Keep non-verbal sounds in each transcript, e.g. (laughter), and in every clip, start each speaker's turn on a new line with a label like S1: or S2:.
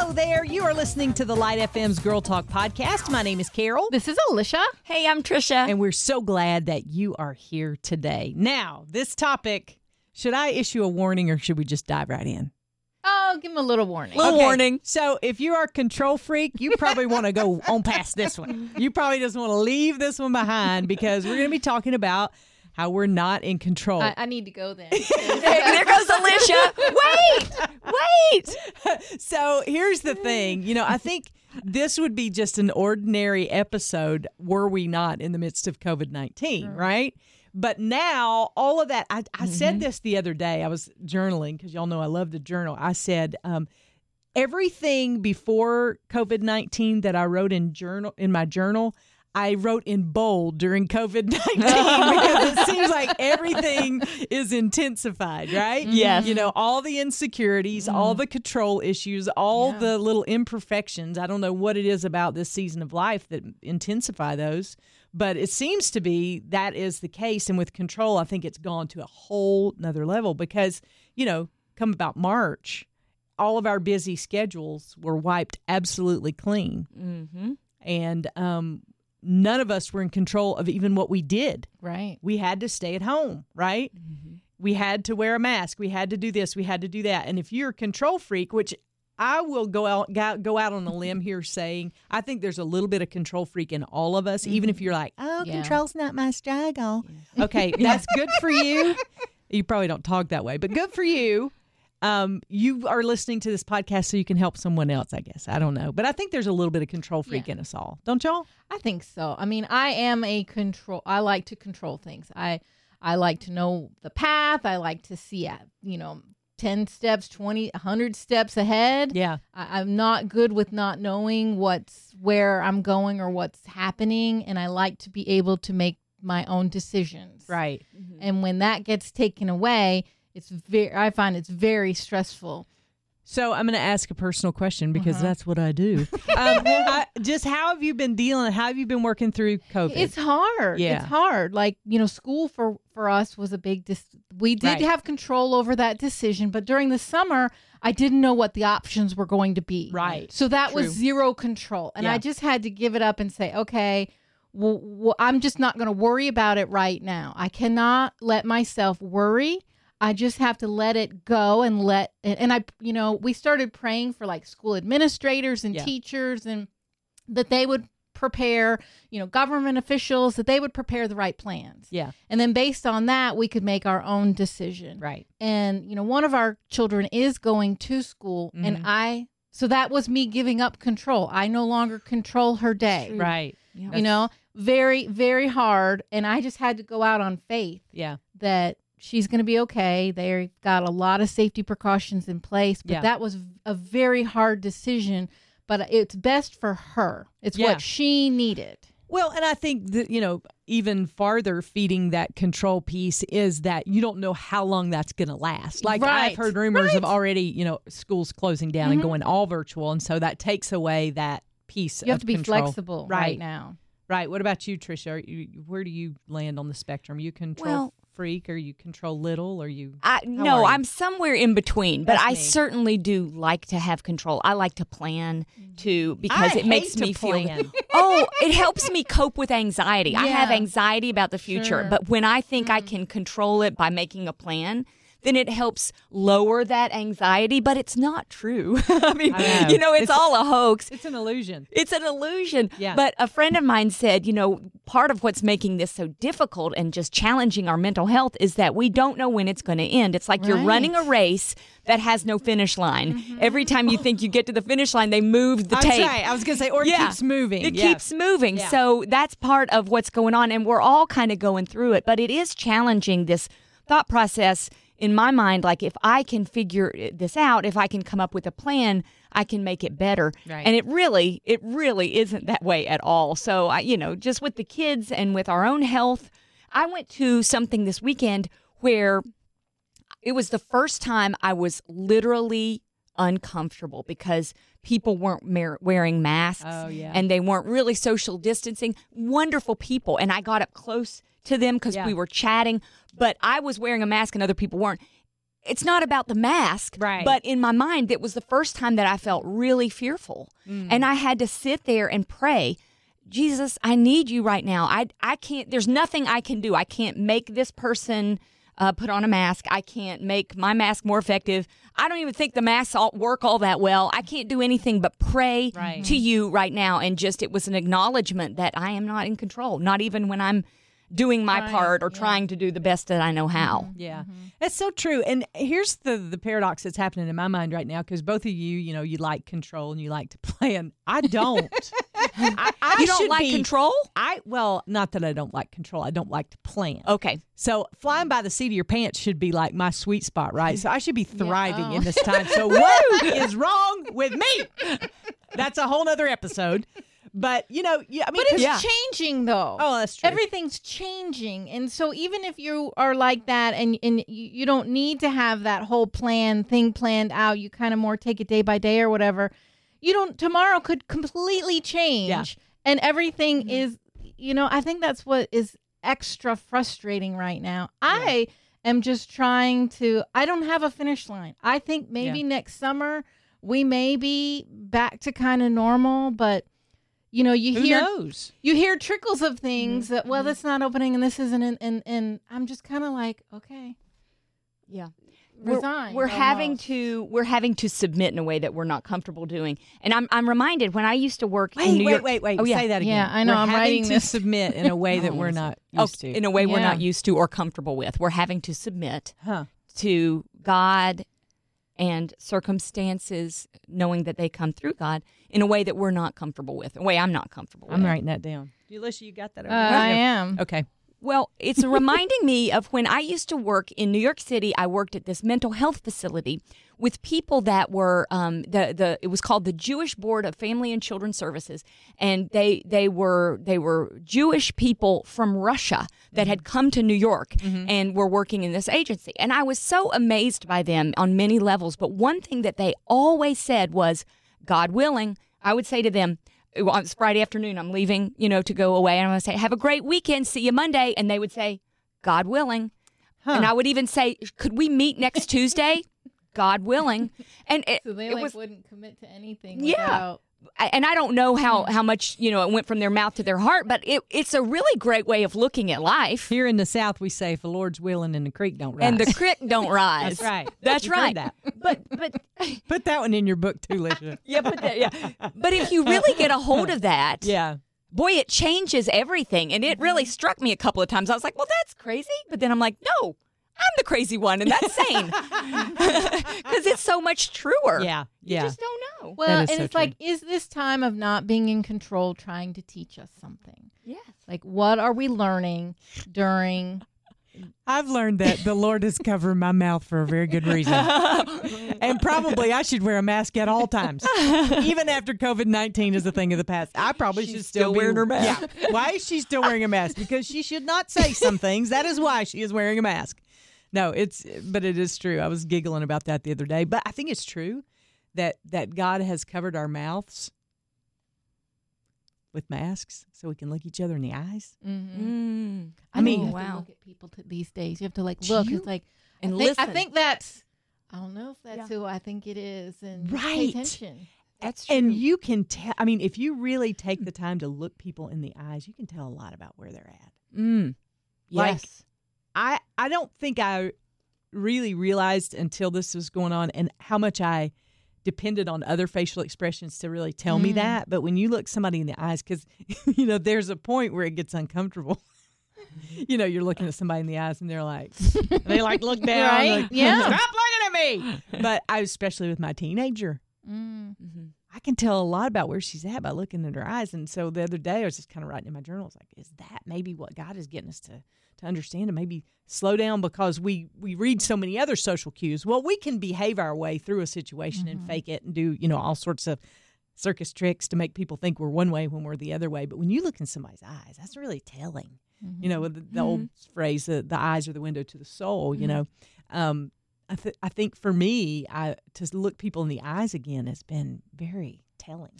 S1: Hello there. You are listening to the Light FM's Girl Talk podcast. My name is Carol.
S2: This is Alicia.
S3: Hey, I'm Tricia.
S1: And we're so glad that you are here today. Now, this topic, should I issue a warning or should we just dive right in?
S2: Oh, give him a little warning.
S3: Little
S1: Okay,
S3: warning.
S1: So, if you are a control freak, you probably want to go on past this one. You probably just want to leave this one behind because we're going to be talking about how we're not in control.
S2: I, I need to go then. (laughs)
S3: There goes Alicia. (laughs) Wait, wait. (laughs)
S1: so here's the thing you know i think this would be just an ordinary episode were we not in the midst of covid-19 right but now all of that i, I said this the other day i was journaling because y'all know i love to journal i said um, everything before covid-19 that i wrote in journal in my journal I wrote in bold during COVID 19 (laughs) because it seems like (laughs) everything is intensified, right?
S3: Yes.
S1: You know, all the insecurities, all the control issues, all
S2: Yeah.
S1: the little imperfections. I don't know what it is about this season of life that intensify those, but it seems to be that is the case. And with control, I think it's gone to a whole nother level because, you know, come about March, all of our busy schedules were wiped absolutely clean.
S3: Mm-hmm.
S1: And um, none of us were in control of even what we did
S2: right.
S1: we had to stay at home, right? Mm-hmm. We had to wear a mask. We had to do this. We had to do that. And if you're a control freak, which I will go out go, out on a limb here saying I think there's a little bit of control freak in all of us, even if mm-hmm. you're like, oh,
S2: Yeah.
S1: control's not my struggle. Okay, (laughs) that's good for you. You probably don't talk that way, but good for you. Um, you are listening to this podcast so you can help someone else, I guess. I don't know. But I think there's a little bit of control freak
S2: Yeah.
S1: in us all. Don't y'all?
S2: I think so. I mean, I am a control. I like to control things. I I like to know the path. I like to see, you know, ten steps, 20, 100 steps ahead.
S1: Yeah.
S2: I, I'm not good with not knowing what's where I'm going or what's happening, and I like to be able to make my own decisions.
S1: Right.
S2: And when that gets taken away, it's very. I find it's very stressful.
S1: So I'm going to ask a personal question because
S2: Uh-huh.
S1: that's what I do. (laughs) um, I, just how have you been dealing? How have you been working through COVID?
S2: It's hard.
S1: Yeah.
S2: It's hard. Like, you know, school for for us was a big dis- we did
S1: Right.
S2: have control over that decision, but during the summer, I didn't know what the options were going to be.
S1: Right.
S2: So that
S1: True.
S2: was zero control. And
S1: Yeah.
S2: I just had to give it up and say, "Okay, well, well I'm just not going to worry about it right now. I cannot let myself worry." I just have to let it go and let and, and I you know, we started praying for like school administrators and
S1: Yeah.
S2: teachers and that they would prepare, you know, government officials that they would prepare the right plans.
S1: yeah.
S2: And then based on that, we could make our own decision.
S1: Right.
S2: And you know, one of our children is going to school
S1: Mhm.
S2: and I so that was me giving up control. I no longer control her day.
S1: Right.
S2: You know, very very hard and I just had to go out on faith
S1: Yeah.
S2: that she's going to be okay. They've got a lot of safety precautions in place, but
S1: Yeah.
S2: that was a very hard decision. But it's best for her. It's
S1: Yeah.
S2: what she needed.
S1: Well, and I think that, you know, even farther feeding that control piece is that you don't know how long that's going to last. Like I've heard rumors of already, you know, schools closing down and
S2: Mhm.
S1: going all virtual. And so that takes away that piece
S2: You have
S1: of
S2: to be
S1: control.
S2: flexible
S1: Right.
S2: right, now.
S1: Right. What about you, Tricia? Are you, where do you land on the spectrum? You control
S3: Well-
S1: freak or you control little or you
S3: I, no,
S1: you?
S3: I'm somewhere in between, but
S1: That's
S3: I
S1: me.
S3: certainly do like to have control. I like to plan mm-hmm. to because
S1: I
S3: it makes me feel. Oh, it helps me cope with anxiety. I have anxiety about the future,
S2: Sure.
S3: but when I think I mm. can control it by making a plan, then it helps lower that anxiety. But it's not true. (laughs) I mean,
S1: I know.
S3: you know, it's,
S1: It's-
S3: all a hoax.
S1: It's an illusion.
S3: It's an illusion.
S1: Yeah.
S3: But a friend of mine said, you know, part of what's making this so difficult and just challenging our mental health is that we don't know when it's going to end. It's like you're running a race that has no finish line. Mm-hmm. Every time you think you get to the finish line, they move the
S1: I'm
S3: tape.
S1: sorry. I was going to say, or it keeps moving.
S3: It
S1: Yeah.
S3: keeps moving.
S1: Yeah.
S3: So that's part of what's going on. And we're all kind of going through it. But it is challenging this thought process in my mind. Like, if I can figure this out, if I can come up with a plan, I can make it better.
S1: Right.
S3: And it really, it really isn't that way at all. So, I, you know, just with the kids and with our own health, I went to something this weekend where it was the first time I was literally uncomfortable because people weren't mer- wearing masks
S1: Oh, yeah.
S3: and they weren't really social distancing. Wonderful people. And I got up close to them because
S1: Yeah.
S3: we were chatting, but I was wearing a mask and other people weren't. it's not about the mask.
S1: Right.
S3: But in my mind, it was the first time that I felt really fearful. Mm. And I had to sit there and pray. Jesus, I need you right now. I I can't. There's nothing I can do. I can't make this person uh, put on a mask. I can't make my mask more effective. I don't even think the masks all work all that well. I can't do anything but pray
S1: Right.
S3: to you right now. And just it was an acknowledgement that I am not in control. Not even when I'm doing my
S2: Right,
S3: part or
S2: yeah.
S3: trying to do the best that I know how.
S1: Yeah, that's so true. And here's the the paradox that's happening in my mind right now because both of you, you know, you like control and you like to (laughs) plan. I don't. I, I
S3: You don't like
S1: be-
S3: control?
S1: I well, not that I don't like control. I don't like to plan.
S3: Okay.
S1: So flying by the seat of your pants should be like my sweet spot, right? So I should be thriving
S2: oh.
S1: in this time. So (laughs) what is wrong with me? That's a whole nother episode. But you know, yeah, I mean,
S2: But it's
S1: 'cause-
S2: changing though.
S1: oh, that's true.
S2: Everything's changing. And so even if you are like that and and you don't need to have that whole plan thing planned out, you kind of more take it day by day or whatever. You don't tomorrow could completely change
S1: Yeah.
S2: and everything
S1: Mm-hmm.
S2: is you know, I think that's what is extra frustrating right now. I am just trying to I don't have a finish line. I think maybe next summer we may be back to kind of normal, but you know, you
S1: Who
S2: hear
S1: knows?
S2: you hear trickles of things
S1: Mm-hmm.
S2: that well that's not opening and this isn't and and, and i'm just kind of like okay
S3: Yeah.
S2: Resign
S3: We're, we're having to we're having to submit in a way that we're not comfortable doing. And I'm I'm reminded when I used to work
S1: Wait,
S3: in New
S1: wait,
S3: York.
S1: wait, wait.
S3: Oh, yeah.
S1: Say that again.
S2: Yeah, I know,
S1: We're
S2: I'm
S1: having
S2: writing
S1: to
S2: this.
S1: submit in a way that we're (laughs) not (laughs)
S3: Oh,
S1: used to.
S3: in a way we're not used to or comfortable with. We're having to submit
S1: huh?
S3: to God and circumstances, knowing that they come through God in a way that we're not comfortable with, a way I'm not comfortable with.
S1: I'm
S3: with.
S1: writing that down. Alicia, you got that?
S2: uh,
S1: Over
S2: i am
S1: Okay.
S3: Well, it's reminding me of when I used to work in New York City. I worked at this mental health facility with people that were um, the the it was called the Jewish Board of Family and Children Services, and they they were they were Jewish people from Russia that had come to New York and were working in this agency, and I was so amazed by them on many levels. But one thing that they always said was, "God willing," I would say to them it's Friday afternoon. I'm leaving, you know, to go away. And I'm going to say, have a great weekend. See you Monday. And they would say, God willing. And I would even say, could we meet next (laughs) Tuesday? God willing. And it,
S2: so they like
S3: was,
S2: wouldn't commit to anything
S3: Yeah.
S2: without
S3: and I don't know how, mm. how much, you know, it went from their mouth to their heart, but it, it's a really great way of looking at life.
S1: Here in the South, we say, "If the Lord's willing and the creek don't rise."
S3: And the creek don't (laughs) rise.
S1: That's right.
S3: That's
S1: We've
S3: right.
S1: that.
S3: But, but, (laughs)
S1: Put that one in your book too, Alicia. (laughs)
S3: yeah, but, that, yeah. But if you really get a hold of that,
S1: yeah.
S3: boy, it changes everything. And it really struck me a couple of times. I was like, well, that's crazy. But then I'm like, no, I'm the crazy one, and that's sane. (laughs) (laughs) Because it's so much truer.
S1: Yeah. Yeah.
S3: You just don't know.
S2: well and
S1: so
S2: it's
S1: true.
S2: like is this time of not being in control trying to teach us something
S3: Yes.
S2: like what are we learning during
S1: I've learned that the Lord has covered my mouth for a very good reason. (laughs) and probably I should wear a mask at all times. Even after COVID 19 is a thing of the past. I probably
S3: She's
S1: should still,
S3: still
S1: be
S3: wearing her mask.
S1: Yeah. Why is she still wearing a mask? Because she should not say some things. That is why she is wearing a mask. No, it's but it is true. I was giggling about that the other day. But I think it's true that that God has covered our mouths with masks so we can look each other in the eyes.
S3: Mm.
S1: I mean-
S2: you have to
S3: wow.
S2: look at people t- these days you have to like
S1: Do
S2: look
S1: you?
S2: it's like
S3: And
S2: I think,
S3: listen.
S2: I think that's I don't know if that's
S3: Yeah.
S2: who I think it is and
S1: Right.
S2: pay attention
S3: That's true.
S1: And you can tell, I mean, if you really take the time to look people in the eyes, you can tell a lot about where they're at.
S3: Mm.
S1: Like-
S3: Yes.
S1: I, I don't think I really realized until this was going on and how much I depended on other facial expressions to really tell me
S2: Mm.
S1: that. But when you look somebody in the eyes, because, (laughs) you know, there's a point where it gets uncomfortable. (laughs) you know, you're looking at somebody in the eyes and they're like, (laughs) they like look down.
S2: Right?
S1: like,
S2: Yeah.
S1: Stop looking at me. But I, especially with my teenager,
S2: Mm.
S3: Mhm.
S1: I can tell a lot about where she's at by looking at her eyes. And so the other day, I was just kind of writing in my journal. I was like, is that maybe what God is getting us to to understand and maybe slow down because we we read so many other social cues. Well, we can behave our way through a situation and mm-hmm. fake it and do you know all sorts of circus tricks to make people think we're one way when we're the other way. But when you look in somebody's eyes, that's really telling. You mm-hmm. know, the, the old mm-hmm. phrase, the, the eyes are the window to the soul. You know, um, I, th- I think for me, I to look people in the eyes again has been very telling,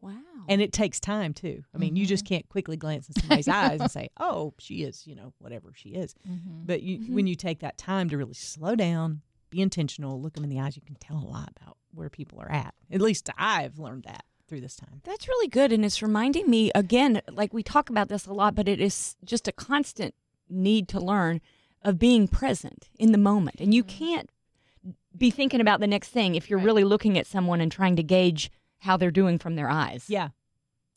S3: Wow.
S1: and it takes time too. I mean, you just mm-hmm. can't quickly glance in somebody's eyes and (laughs) say, "Oh, she is," you know, whatever she is.
S2: Mhm.
S1: But you, mm-hmm. when you take that time to really slow down be intentional, look them in the eyes. You can tell a lot about where people are at. At least I've learned that through this time.
S3: That's really good. And it's reminding me again, like we talk about this a lot, but it is just a constant need to learn of being present in the moment. And you mm-hmm. can't be thinking about the next thing if you're
S2: Right.
S3: really looking at someone and trying to gauge how they're doing from their eyes.
S1: Yeah.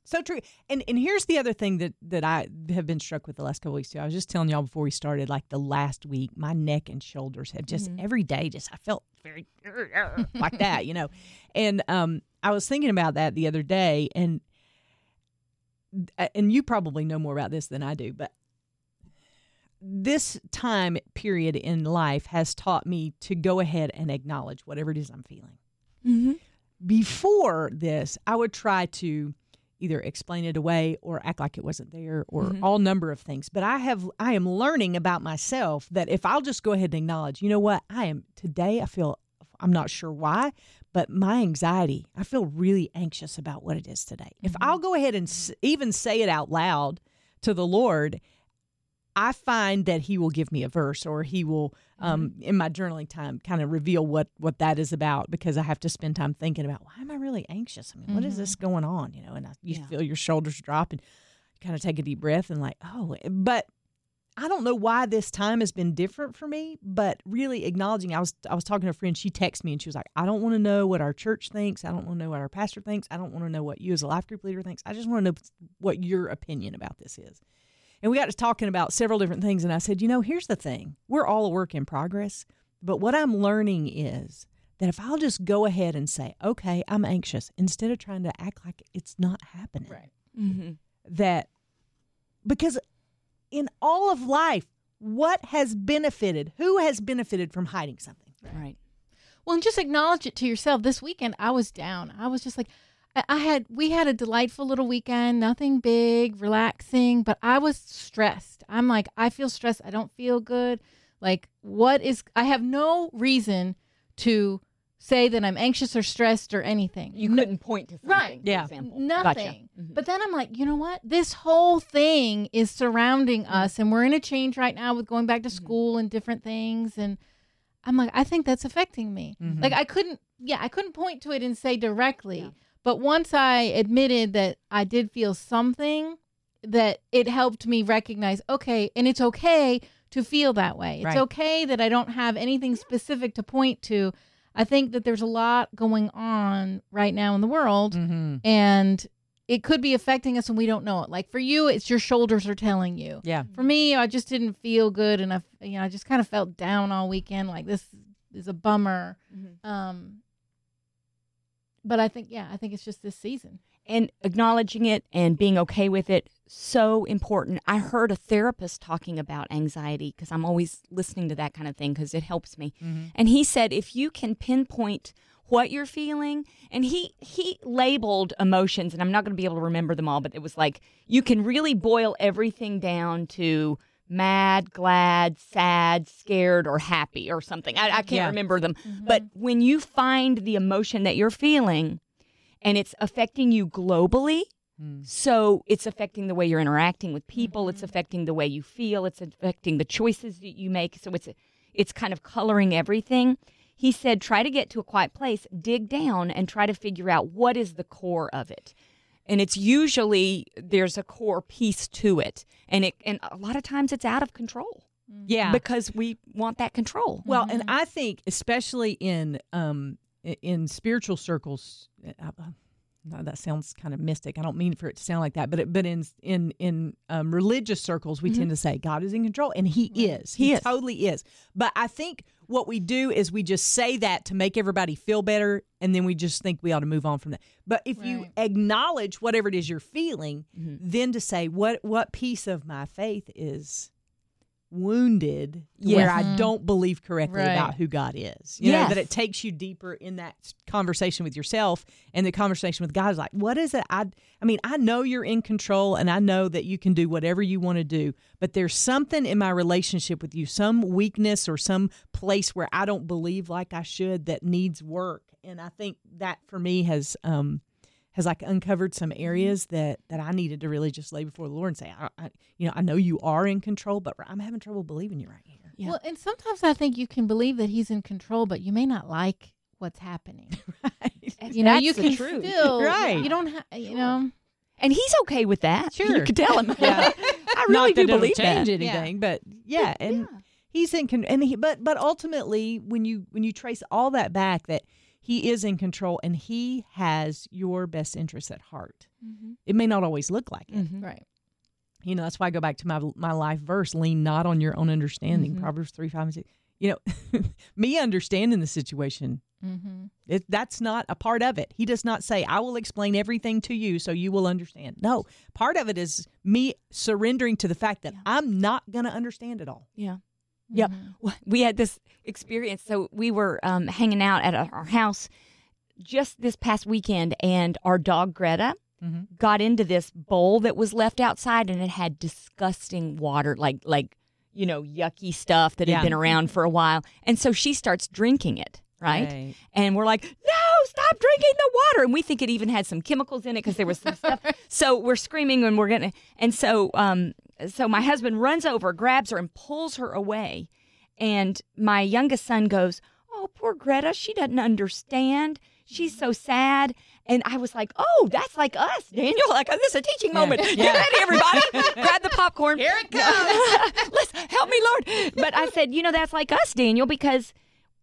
S1: So true. And and here's the other thing that that I have been struck with the last couple weeks too. I was just telling y'all before we started, like the last week, my neck and shoulders have just every day just I felt very (laughs) like that, you know. And um I was thinking about that the other day and uh, and you probably know more about this than I do, but this time period in life has taught me to go ahead and acknowledge whatever it is I'm feeling
S3: Mm-hmm.
S1: Before this, I would try to either explain it away or act like it wasn't there or mm-hmm. all number of things. But I have I am learning about myself that if I'll just go ahead and acknowledge, you know what, I am today I feel I'm not sure why, but my anxiety, I feel really anxious about what it is today. If mm-hmm. I'll go ahead and s- even say it out loud to the Lord, I find that he will give me a verse or he will um, in my journaling time kind of reveal what what that is about because I have to spend time thinking about why am I really anxious? I mean, what is this going on? You know, and I, you
S3: Yeah.
S1: feel your shoulders drop and kind of take a deep breath and like, oh, but I don't know why this time has been different for me, but really acknowledging I was I was talking to a friend, she texted me and she was like, I don't want to know what our church thinks. I don't want to know what our pastor thinks. I don't want to know what you as a life group leader thinks. I just want to know what your opinion about this is. And we got to talking about several different things. And I said, you know, here's the thing we're all a work in progress. But what I'm learning is that if I'll just go ahead and say, okay, I'm anxious, instead of trying to act like it's not happening,
S2: Right.
S3: Mm-hmm.
S1: that because in all of life, what has benefited? Who has benefited from hiding something?
S3: Right.
S2: Well, and just acknowledge it to yourself. This weekend, I was down. I was just like, I- had, we had a delightful little weekend, nothing big, relaxing, but I was stressed. I'm like, I feel stressed. I don't feel good. Like, what is, I have no reason to say that I'm anxious or stressed or anything.
S3: You couldn't point to something,
S2: Right.
S1: Yeah.
S3: example.
S2: Nothing.
S3: Gotcha. Mhm.
S2: But then I'm like, you know what? This whole thing is surrounding mm-hmm. us, and we're in a change right now with going back to mm-hmm. school and different things. And I'm like, I think that's affecting me. Mm-hmm. Like, I couldn't, yeah, I couldn't point to it and say directly.
S3: Yeah.
S2: But once I admitted that I did feel something, that it helped me recognize, okay, and it's okay to feel that way. It's
S1: Right.
S2: okay that I don't have anything specific to point to. I think that there's a lot going on right now in the world
S1: Mm-hmm.
S2: and it could be affecting us and we don't know it. Like for you, it's your shoulders are telling you.
S1: Yeah.
S2: For me, I just didn't feel good, and I, you know, I just kind of felt down all weekend. Like this is a bummer.
S3: Mhm.
S2: Um, but I think, yeah, I think it's just this season.
S3: and acknowledging it and being okay with it so important. I heard a therapist talking about anxiety because i'm always listening to that kind of thing because it helps me. Mm-hmm. And he said if you can pinpoint what you're feeling and he he labeled emotions and i'm not going to be able to remember them all but it was like you can really boil everything down to mad glad sad scared or happy or something i, I can't
S1: Yeah.
S3: remember them mm-hmm. but when you find the emotion that you're feeling and it's affecting you globally. Hmm. So it's affecting the way you're interacting with people. It's mm-hmm. affecting the way you feel. It's affecting the choices that you make. So it's it's kind of coloring everything. He said, try to get to a quiet place, dig down, and try to figure out what is the core of it. And it's usually there's a core piece to it, and it and a lot of times it's out of control mm-hmm.
S1: Yeah.
S3: because we want that control.
S1: Well, and mm-hmm. I think especially in um in spiritual circles, uh, uh, uh, that sounds kind of mystic. I don't mean for it to sound like that, but it, but in in in um, religious circles, we tend to say God is in control, and He is. He,
S3: He is.
S1: totally is. But I think what we do is we just say that to make everybody feel better, and then we just think we ought to move on from that. But if you acknowledge whatever it is you're feeling,
S3: Mm-hmm.
S1: then to say what what piece of my faith is wounded
S3: Yes.
S1: where I don't believe correctly
S2: Right.
S1: about who God is. You know, that it takes you deeper in that conversation with yourself and the conversation with God is like, what is it? I I mean, I know you're in control and I know that you can do whatever you want to do, but there's something in my relationship with you, some weakness or some place where I don't believe like I should that needs work. And I think that for me has um has like uncovered some areas that that I needed to really just lay before the Lord and say, I, I, you know, I know you are in control, but I'm having trouble believing you right here.
S3: Yeah.
S2: Well, and sometimes I think you can believe that he's in control, but you may not like what's happening. (laughs)
S3: And
S2: You know,
S3: that's
S2: you
S3: the
S2: can
S3: truth.
S2: still (laughs)
S1: Right.
S2: You don't have, you know.
S3: and he's okay with that. You
S1: Sure.
S3: tell him. (laughs)
S1: Yeah.
S3: I really
S1: that
S3: do
S1: it'll
S3: believe
S1: change
S3: that.
S1: anything, but yeah, and
S3: yeah.
S1: he's in con- and he but but ultimately when you when you trace all that back that he is in control and he has your best interests at heart. It may not always look like it.
S3: Mhm.
S2: Right.
S1: You know, that's why I go back to my my life verse: lean not on your own understanding.
S3: Mhm.
S1: Proverbs three, five, and six. You know, (laughs) me understanding the situation.
S2: Mm-hmm.
S1: It, that's not a part of it. He does not say, "I will explain everything to you so you will understand." No, part of it is me surrendering to the fact that
S3: Yeah.
S1: I'm not going to understand it all.
S3: Yeah. Yeah. Well, We had this experience. So we were um, hanging out at our house just this past weekend, and our dog Greta
S1: Mhm.
S3: got into this bowl that was left outside, and it had disgusting water, like like you know yucky stuff that
S1: Yeah.
S3: had been around for a while. And so she starts drinking it, right?
S1: Right.
S3: And we're like, no, stop drinking the water. And we think it even had some chemicals in it because there was some stuff. (laughs) So we're screaming and we're gonna. And so, um, so my husband runs over, grabs her, and pulls her away. And my youngest son goes, "Oh, poor Greta. She doesn't understand. She's so sad." And I was like, "Oh, that's like us, Daniel. Like oh, this is a teaching moment. Get ready, everybody. Grab the popcorn. Here it comes. (laughs) Let's help me, Lord." But I said, "You know, that's like us, Daniel, because."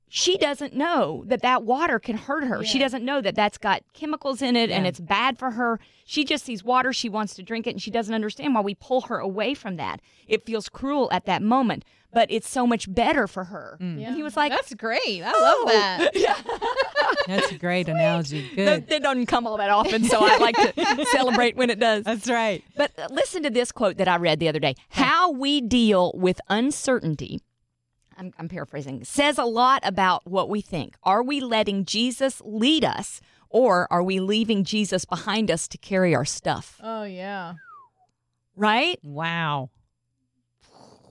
S3: She doesn't know that that water can hurt her. She doesn't know that that's got chemicals in it and it's bad for her. She just sees water, she wants to drink it, and she doesn't understand why we pull her away from that. It feels cruel at that moment, but it's so much better for her. And he was like,
S2: "That's great. I
S3: "Oh."
S2: love that." (laughs)
S1: That's a great analogy.
S3: That,
S1: Good.
S3: that doesn't come all that often, so I like to (laughs) celebrate when it does.
S1: That's right.
S3: But uh, listen to this quote that I read the other day. How we deal with uncertainty, I'm, I'm paraphrasing, says a lot about what we think. Are we letting Jesus lead us, or are we leaving Jesus behind us to carry our stuff?
S2: Oh yeah.
S3: Right?
S1: Wow.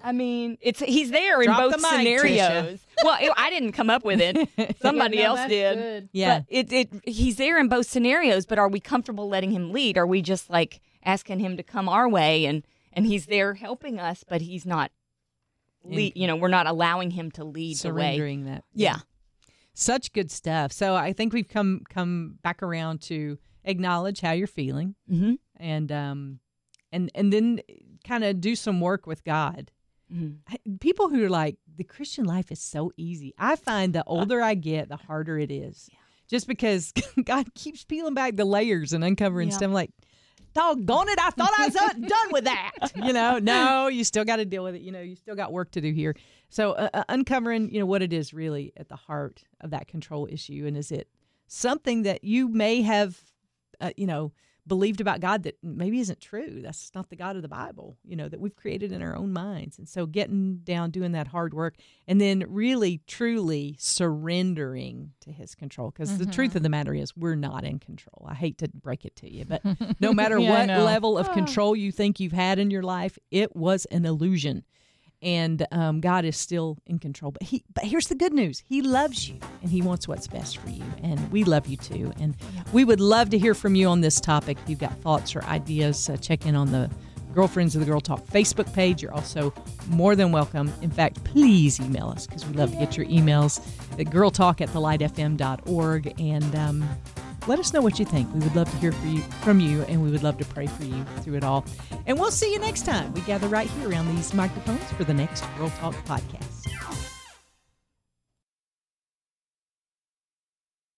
S3: I mean, it's he's there in both
S1: the mic,
S3: scenarios. well, it- I didn't come up with it. (laughs) Somebody
S2: Yeah, no,
S3: else did.
S2: good.
S1: Yeah.
S3: But it, it he's there in both scenarios, but are we comfortable letting him lead? Are we just like asking him to come our way and and he's there helping us, but he's not lead, you know, we're not allowing him to lead the way.
S1: Surrendering that.
S3: Yeah.
S1: Such good stuff. So I think we've come come back around to acknowledge how you're feeling
S3: Mm-hmm.
S1: and um and and then kind of do some work with God.
S3: Mhm.
S1: People who are like the Christian life is so easy. I find
S3: Uh,
S1: the older I get, the harder it is. Just because (laughs) God keeps peeling back the layers and uncovering
S3: Yeah.
S1: stuff. I'm like, doggone it, I thought I was done with that. (laughs) You know, no, you still got to deal with it. You know, you still got work to do here. So uh, uh, uncovering, you know, what it is really at the heart of that control issue, and is it something that you may have, uh, you know, believed about God that maybe isn't true. That's not the God of the Bible, you know, that we've created in our own minds. And so getting down, doing that hard work, and then really, truly surrendering to His control. Because the truth of mm-hmm. the matter is, we're not in control. I hate to break it to you, but (laughs) no matter
S2: Yeah,
S1: what level of ah. control you think you've had in your life, it was an illusion. And um, God is still in control. But he, but here's the good news: He loves you, and He wants what's best for you, and we love you too. And we would love to hear from you on this topic. If you've got thoughts or ideas, uh, check in on the Girlfriends of the Girl Talk Facebook page. You're also more than welcome. In fact, please email us because we love to get your emails at girltalk at thelightfm.org and um, let us know what you think. We would love to hear from you, from you, and we would love to pray for you through it all. And we'll see you next time. We gather right here around these microphones for the next Girl Talk podcast.